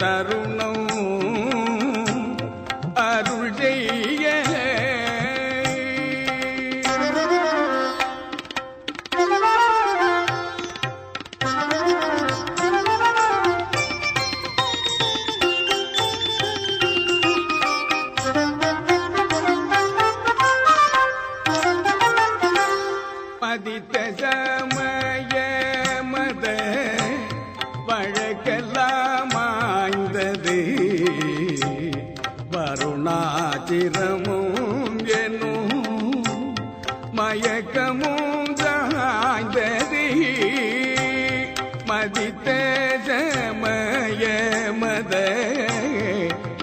தருணம் மயக்கமும் சாய்ந்தது மதித்த சமய மத.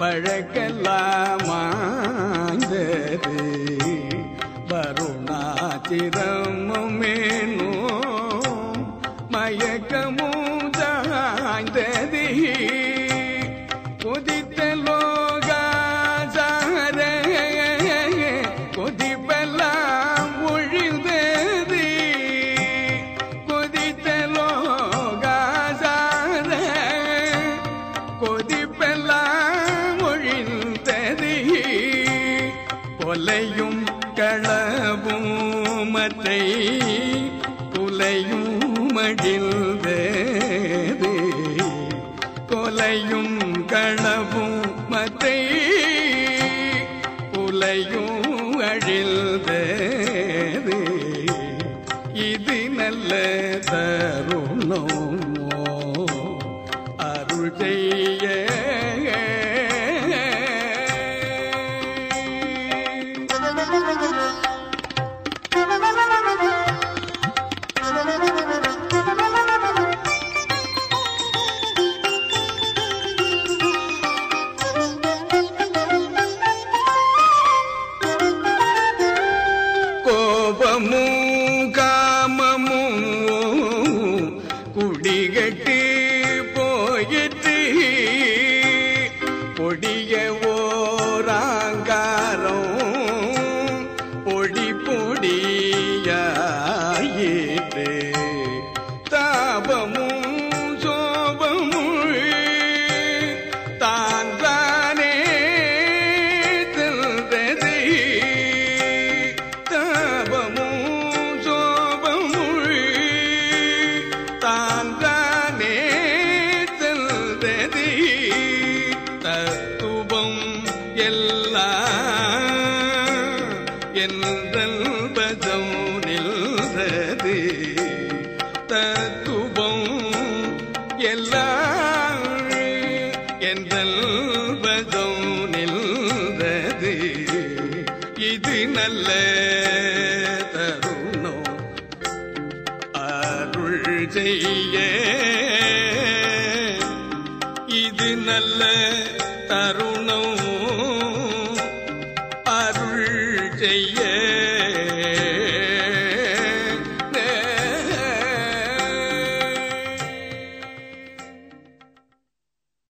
வழக்கெல்லாம் ஆய்ந்தது வருணாச்சிரமுமேனோ மயக்கமும் சாய்ந்தது கொதித்த கொலையும் களபூமத்தை மற்றை குலையும் மடிந்தது கொலையும் களவும் மற்றை குலையும் அழிந்தது இது நல்ல தருணம். குடிகட்டு எல்லாம் என்றல் பதம் நில்றது. தத்துவம் எல்லாம் என்றல் பதம் நில்றது. இது நல்ல தருணம். அருள் செய்ய